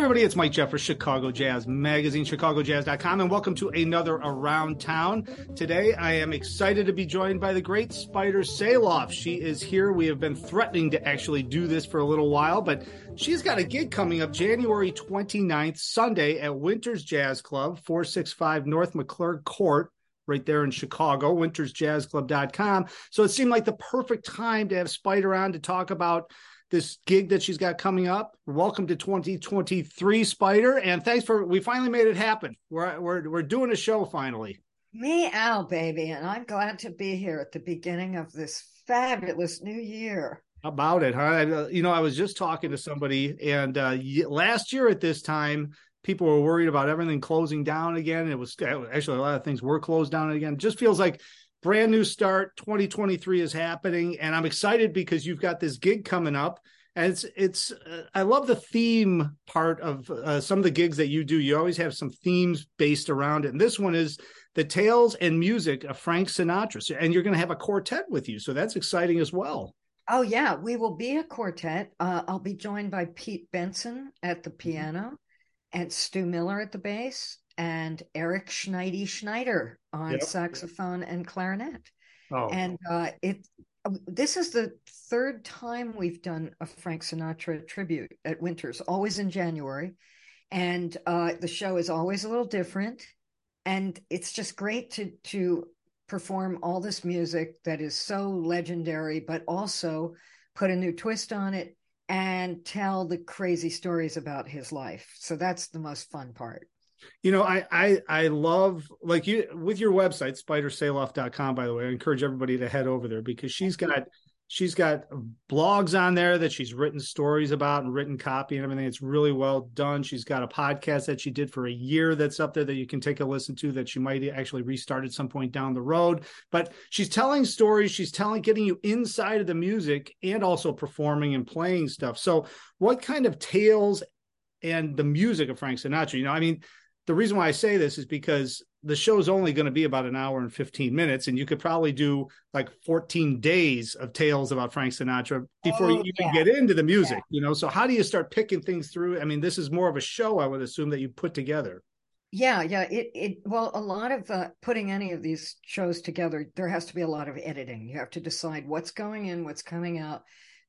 everybody, it's Mike Jeffers, Chicago Jazz Magazine, ChicagoJazz.com, and welcome to another Around Town. Today, I am excited to be joined by the great Spider Saloff. She is here. We have been threatening to actually do this for a little while, but she's got a gig coming up January 29th, Sunday at Winters Jazz Club, 465 North McClurg Court right there in Chicago, wintersjazzclub.com. So it seemed like the perfect time to have Spider on to talk about this gig that she's got coming up. Welcome to 2023, Spider, and thanks for we finally made it happen. We're we're we're doing a show finally. Me out, baby, and I'm glad to be here at the beginning of this fabulous new year. About it, huh? You know, I was just talking to somebody, and uh, last year at this time, people were worried about everything closing down again. It was actually a lot of things were closed down again. It just feels like brand new start 2023 is happening and i'm excited because you've got this gig coming up. And it's it's uh, i love the theme part of uh, some of the gigs that you do. You always have some themes based around it. And this one is the tales and music of frank sinatra. And you're going to have a quartet with you so that's exciting as well. Oh yeah. We will be a quartet. Uh, i'll be joined by pete benson at the mm-hmm. piano and stu miller at the bass and Eric Schneidy Schneider on yep. saxophone and clarinet. Oh. And uh, it this is the third time we've done a Frank Sinatra tribute at Winters, always in January. And uh, the show is always a little different. And it's just great to to perform all this music that is so legendary, but also put a new twist on it and tell the crazy stories about his life. So that's the most fun part you know i i i love like you with your website spidersaloff.com by the way i encourage everybody to head over there because she's got she's got blogs on there that she's written stories about and written copy and everything. It's really well done. She's got a podcast that she did for a year that's up there that you can take a listen to that she might actually restart at some point down the road. But she's telling stories. She's telling getting you inside of the music and also performing and playing stuff. So what kind of tales and the music of frank sinatra you know i mean the reason why I say this is because the show is only going to be about an hour and 15 minutes, and you could probably do like 14 days of tales about Frank Sinatra before oh, you even yeah. get into the music, yeah. you know? So, how do you start picking things through? I mean, this is more of a show, I would assume, that you put together. Yeah, yeah. It, it, well, a lot of uh, putting any of these shows together, there has to be a lot of editing. You have to decide what's going in, what's coming out,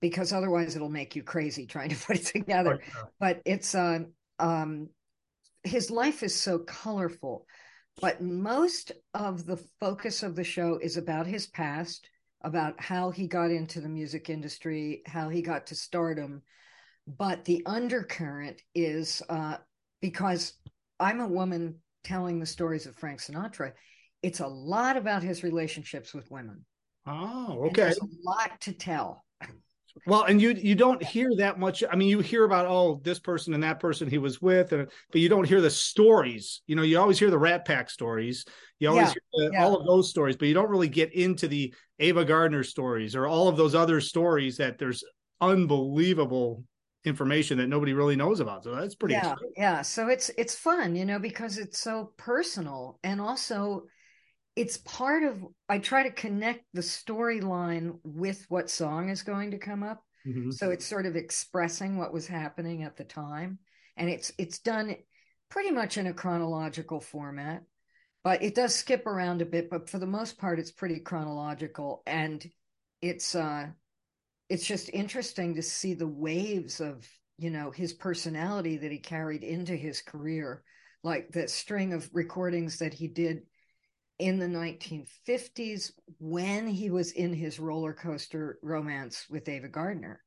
because otherwise it'll make you crazy trying to put it together. But it's, uh, um, his life is so colorful, but most of the focus of the show is about his past, about how he got into the music industry, how he got to stardom. But the undercurrent is uh, because I'm a woman telling the stories of Frank Sinatra, it's a lot about his relationships with women. Oh, okay. A lot to tell. Well, and you you don't hear that much. I mean, you hear about oh this person and that person he was with, and but you don't hear the stories. You know, you always hear the Rat Pack stories. You always yeah, hear the, yeah. all of those stories, but you don't really get into the Ava Gardner stories or all of those other stories that there's unbelievable information that nobody really knows about. So that's pretty. Yeah, exciting. yeah. So it's it's fun, you know, because it's so personal and also it's part of i try to connect the storyline with what song is going to come up. Mm-hmm. so it's sort of expressing what was happening at the time. And it's it's done pretty much in a chronological format but it does skip around a bit but for the most part it's pretty chronological. And it's uh it's just interesting to see the waves of you know his personality that he carried into his career like the string of recordings that he did in the 1950s when he was in his roller coaster romance with Ava Gardner.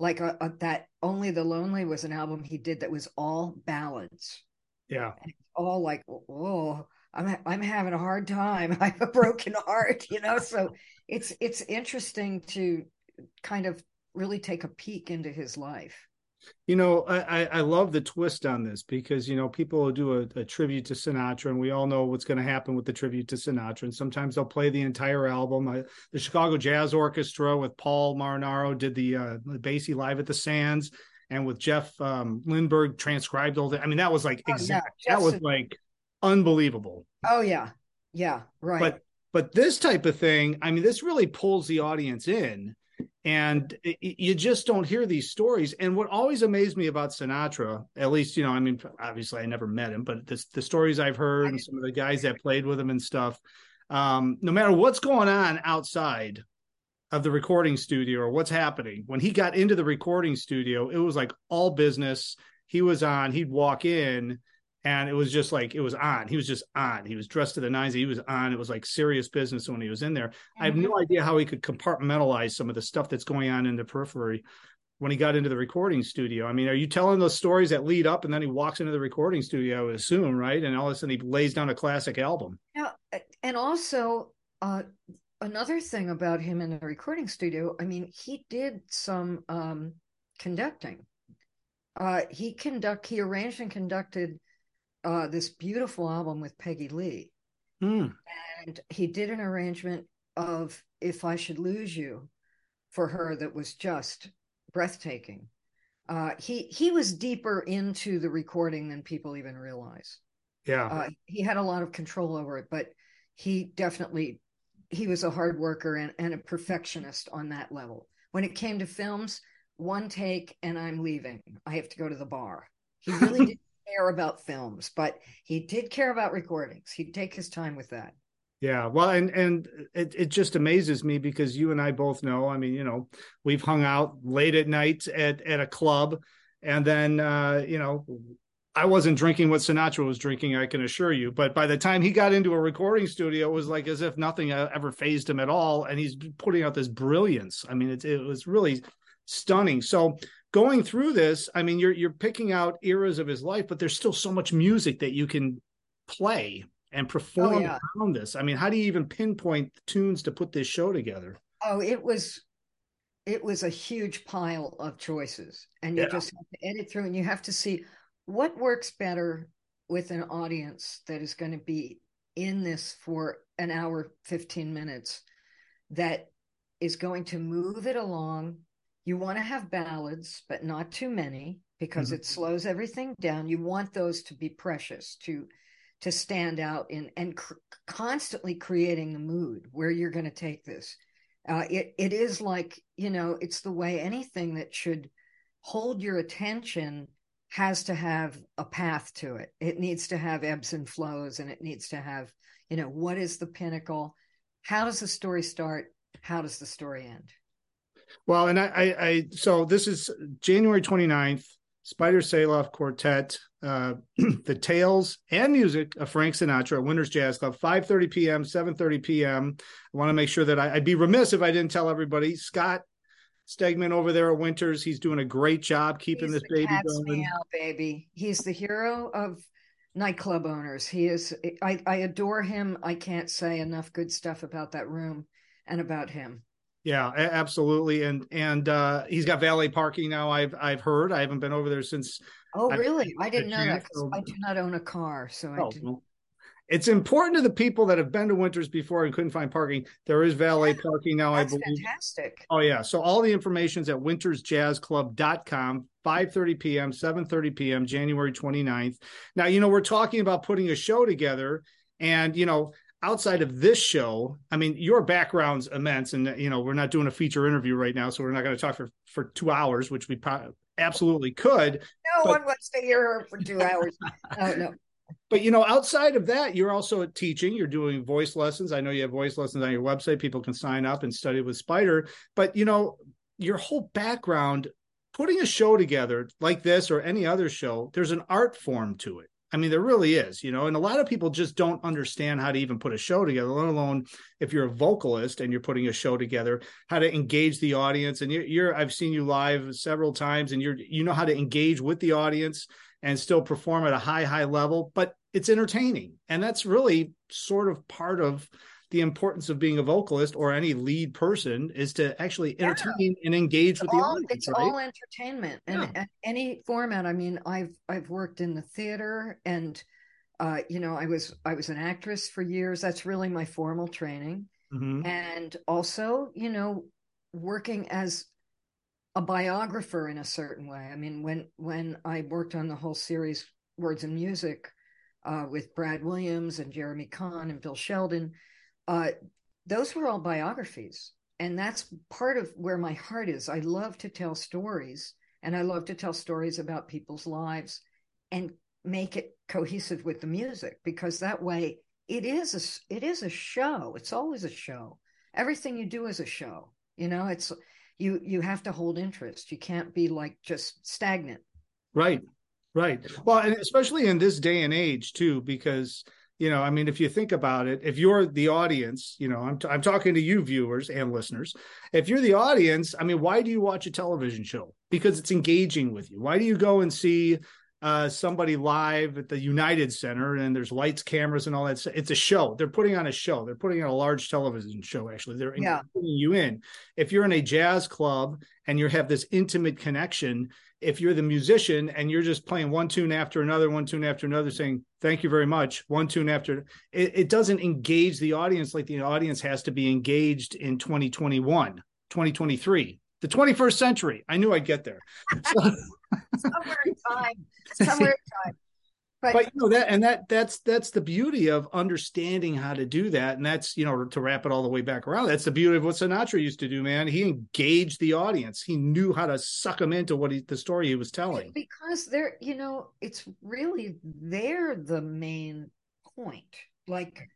Like a, uh, a, uh, that, Only the Lonely was an album he did that was all ballads. Yeah. all like, oh, I'm I'm having a hard time. I have a broken heart, you know. So it's it's interesting to kind of really take a peek into his life you know I, I love the twist on this because you know people do a, a tribute to sinatra and we all know what's going to happen with the tribute to sinatra. And sometimes they'll play the entire album. I, the chicago jazz orchestra with paul marinaro did the uh basie live at the sands and with jeff um, lindberg transcribed all that. I mean that was like oh, exact yeah. that was like unbelievable. Oh yeah. Yeah right. But but this type of thing i mean this really pulls the audience in and you just don't hear these stories. And what always amazed me about sinatra at least you know i mean obviously i never met him but the, the stories i've heard and some of the guys that played with him and stuff um, no matter what's going on outside of the recording studio or what's happening when he got into the recording studio it was like all business. He was on he'd walk in and it was just like it was on. He was just on. He was dressed to the nines. He was on. It was like serious business when he was in there. Mm-hmm. I have no mm-hmm. idea how he could compartmentalize some of the stuff that's going on in the periphery when he got into the recording studio. I mean, are you telling those stories that lead up and then he walks into the recording studio, I would assume, right? And all of a sudden he lays down a classic album. Yeah. And also, uh, another thing about him in the recording studio, I mean, he did some um, conducting. Uh, he conduct he arranged and conducted uh, this beautiful album with Peggy Lee. Mm. And he did an arrangement of If I Should Lose You for her that was just breathtaking. Uh, he he was deeper into the recording than people even realize. Yeah, uh, he had a lot of control over it, but he definitely he was a hard worker and, and a perfectionist on that level. When it came to films, one take and I'm leaving. I have to go to the bar. He really did care about films, but he did care about recordings. He'd take his time with that. Yeah, well, and and it it just amazes me because you and I both know. I mean, you know, we've hung out late at night at at a club, and then uh, you know, I wasn't drinking what Sinatra was drinking. I can assure you. But by the time he got into a recording studio, it was like as if nothing ever phased him at all, and he's putting out this brilliance. I mean, it it was really stunning. So going through this, I mean, you're you're picking out eras of his life, but there's still so much music that you can play and perform oh, yeah. around this. I mean, how do you even pinpoint tunes to put this show together? Oh, it was it was a huge pile of choices, and you yeah. just have to edit through, and you have to see what works better with an audience that is going to be in this for an hour, fifteen minutes, that is going to move it along you want to have ballads, but not too many because mm-hmm. it slows everything down. You want those to be precious, to to stand out in and cr- constantly creating the mood where you're going to take this. Uh, it it is like you know, it's the way anything that should hold your attention has to have a path to it. It needs to have ebbs and flows, and it needs to have you know what is the pinnacle. How does the story start? How does the story end? Well, and I, I, I, so this is January 29th, Spider Saloff Quartet, uh, the tales and music of Frank Sinatra, Winters Jazz Club, 5.30 p.m., 7.30 p.m. I want to make sure that I, would be remiss if I didn't tell everybody. Scott Stegman over there at Winters, he's doing a great job keeping he's this baby going. Out, baby. He's the hero of nightclub owners. He is, I, I adore him. I can't say enough good stuff about that room and about him. Yeah, absolutely. And and uh, he's got valet parking now. I've I've heard. I haven't been over there since. Oh, really? I, I didn't know that. I do not own a car, so oh, I didn't. Well, it's important to the people that have been to Winters before and couldn't find parking. There is valet yeah, parking now, I believe. Fantastic. Oh yeah. So all the information is at wintersjazzclub.com, 5:30 p.m., 7:30 p.m., January 29th. Now, you know, we're talking about putting a show together and you know, outside of this show, I mean, your background's immense, and you know, we're not doing a feature interview right now, so we're not going to talk for for two hours, which we probably absolutely could. No but, one wants to hear her for two hours. oh no. But you know, outside of that, you're also teaching. You're doing voice lessons. I know you have voice lessons on your website. People can sign up and study with Spider. But you know, your whole background, putting a show together like this or any other show, there's an art form to it I mean, there really is, you know, and a lot of people just don't understand how to even put a show together, let alone if you're a vocalist and you're putting a show together, how to engage the audience. And you're, you're I've seen you live several times, and you're, you know how to engage with the audience and still perform at a high, high level, but it's entertaining, and that's really sort of part of the importance of being a vocalist or any lead person is to actually entertain yeah. and engage it's with all, the audience. It's right? all entertainment and yeah. any format. I mean, I've I've worked in the theater and uh, you know, I was I was an actress for years. That's really my formal training. Mm-hmm. And also, you know, working as a biographer in a certain way. I mean, when when I worked on the whole series Words and Music uh, with Brad Williams and Jeremy Kahn and Bill Sheldon, uh, those were all biographies. and that's part of where my heart is. I love to tell stories and I love to tell stories about people's lives and make it cohesive with the music because that way it is a it is a show. It's always a show. Everything you do is a show. You know, it's you you have to hold interest. You can't be like just stagnant. Right. Right. Well, and especially in this day and age too because you know i mean if you think about it if you're the audience you know I'm, t- I'm talking to you viewers and listeners. If you're the audience i mean why do you watch a television show? Because it's engaging with you. Why do you go and see uh, somebody live at the united center and there's lights cameras and all that it's a show. They're putting on a show. They're putting on a large television show actually. They're yeah. you in. If you're in a jazz club and you have this intimate connection if you're the musician and you're just playing one tune after another, one tune after another, saying thank you very much, one tune after, it, it doesn't engage the audience like the audience has to be engaged in 2021, 2023, the 21st century. I knew I'd get there. So, somewhere in time, somewhere in time but, but you know that and that that's that's the beauty of understanding how to do that. And that's you know to wrap it all the way back around that's the beauty of what sinatra used to do man. He engaged the audience. He knew how to suck them into what he, the story he was telling. Because they're you know it's really they're the main point. Like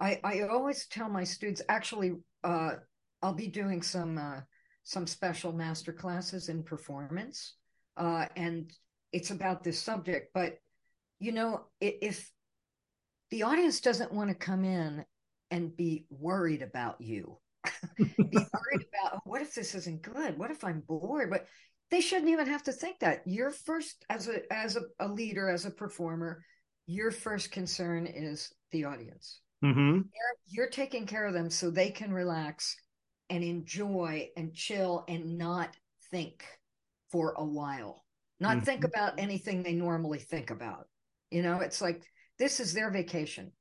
i i always tell my students actually uh i'll be doing some uh some special master classes in performance. Uh and it's about this subject but you know, if the audience doesn't want to come in and be worried about you, be worried about what if this isn't good? What if I'm bored? But they shouldn't even have to think that. Your first, as a as a, a leader, as a performer, your first concern is the audience. Mm-hmm. You're, you're taking care of them so they can relax and enjoy and chill and not think for a while, not mm-hmm. think about anything they normally think about. You know, it's like this is their vacation.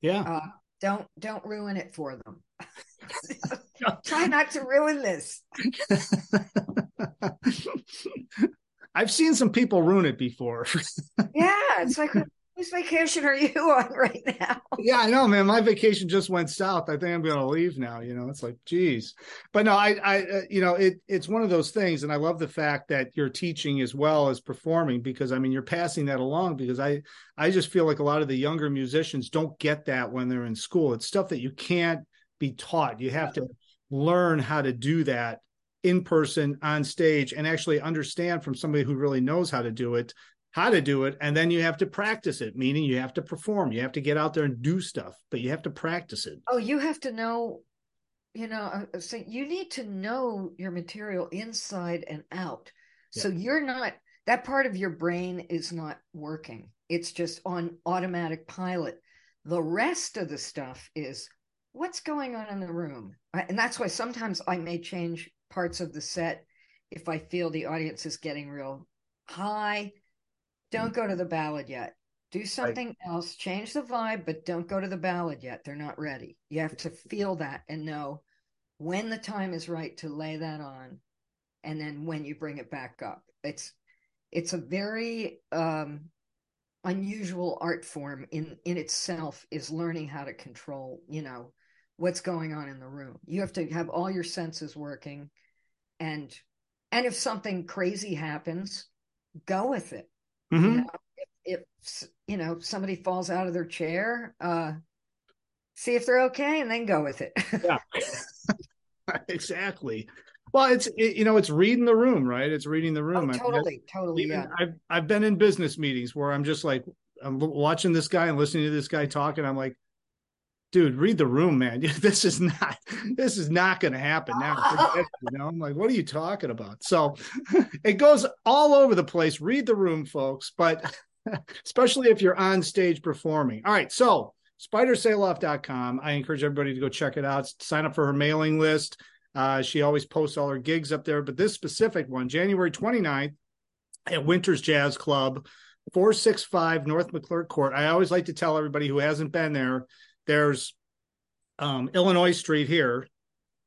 Yeah. Uh, don't don't ruin it for them. Try not to ruin this. I've seen some people ruin it before. yeah, it's like Whose vacation are you on right now? yeah, I know, man. My vacation just went south. I think I'm going to leave now. You know, it's like, geez. But no, I, I, uh, you know, it, it's one of those things, and I love the fact that you're teaching as well as performing because I mean, you're passing that along. Because I, I just feel like a lot of the younger musicians don't get that when they're in school. It's stuff that you can't be taught. You have to learn how to do that in person on stage and actually understand from somebody who really knows how to do it how to do it and then you have to practice it meaning you have to perform. You have to get out there and do stuff but you have to practice it. Oh you have to know you know uh, uh, so you need to know your material inside and out. Yeah. so you're not that part of your brain is not working. It's just on automatic pilot. The rest of the stuff is what's going on in the room? And that's why sometimes i may change parts of the set if i feel the audience is getting real high don't go to the ballad yet. Do something right. else, change the vibe, but don't go to the ballad yet. They're not ready. You have to feel that and know when the time is right to lay that on and then when you bring it back up. It's it's a very um unusual art form in in itself is learning how to control, you know, what's going on in the room. You have to have all your senses working and and if something crazy happens, go with it Mm-hmm. You know, if, if, you know somebody falls out of their chair, uh, see if they're okay, and then go with it. yeah, exactly. Well, it's it, you know it's reading the room, right? It's reading the room. Oh, totally, totally. yeah. I've I've been in business meetings where I'm just like I'm watching this guy and listening to this guy talk, and I'm like, dude, read the room, man. This is not this is not going to happen now. you know, I'm like, what are you talking about? So it goes all over the place. Read the room, folks, but especially if you're on stage performing. All right, so spidersaloff.com. I encourage everybody to go check it out. Sign up for her mailing list. Uh, she always posts all her gigs up there, but this specific one, January 29th at Winters Jazz Club, 465 North McClurg Court. I always like to tell everybody who hasn't been there there's um, Illinois Street here.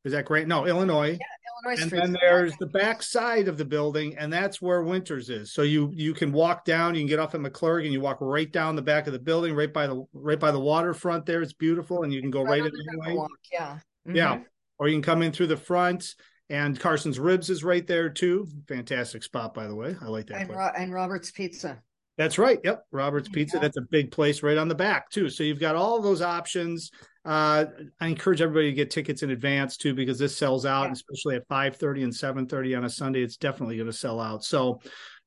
Is that great? No, Illinois. Yeah, Illinois and Street. then there's the back side of the building, and that's where Winters is. So you you can walk down, you can get off at McClurg, and you walk right down the back of the building, right by the right by the waterfront. There, it's beautiful, and you can go right, right in walk. Yeah, mm-hmm. yeah. or you can come in through the front. And Carson's Ribs is right there too. Fantastic spot, by the way. I like that. And, Ro- and Robert's Pizza. That's right. Yep. Robert's Pizza. That's a big place right on the back, too. So you've got all those options. Uh, I encourage everybody to get tickets in advance, too, because this sells out, Yeah. especially at 5.30 and 7.30 on a Sunday. It's definitely going to sell out. So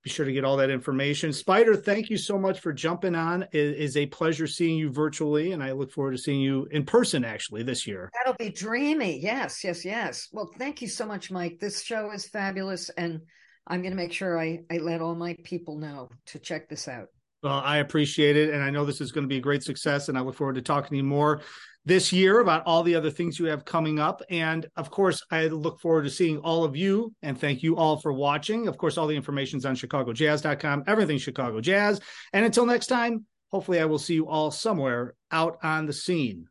be sure to get all that information. Spider, thank you so much for jumping on. It is a pleasure seeing you virtually, and I look forward to seeing you in person, actually, this year. That'll be dreamy. Yes, yes, yes. Well, thank you so much, Mike. This show is fabulous, and I'm going to make sure I, I let all my people know to check this out. Well, I appreciate it. And I know this is going to be a great success. And I look forward to talking to you more this year about all the other things you have coming up. And of course, I look forward to seeing all of you. And thank you all for watching. Of course, all the information is on chicagojazz.com, everything Chicago Jazz. And until next time, hopefully I will see you all somewhere out on the scene.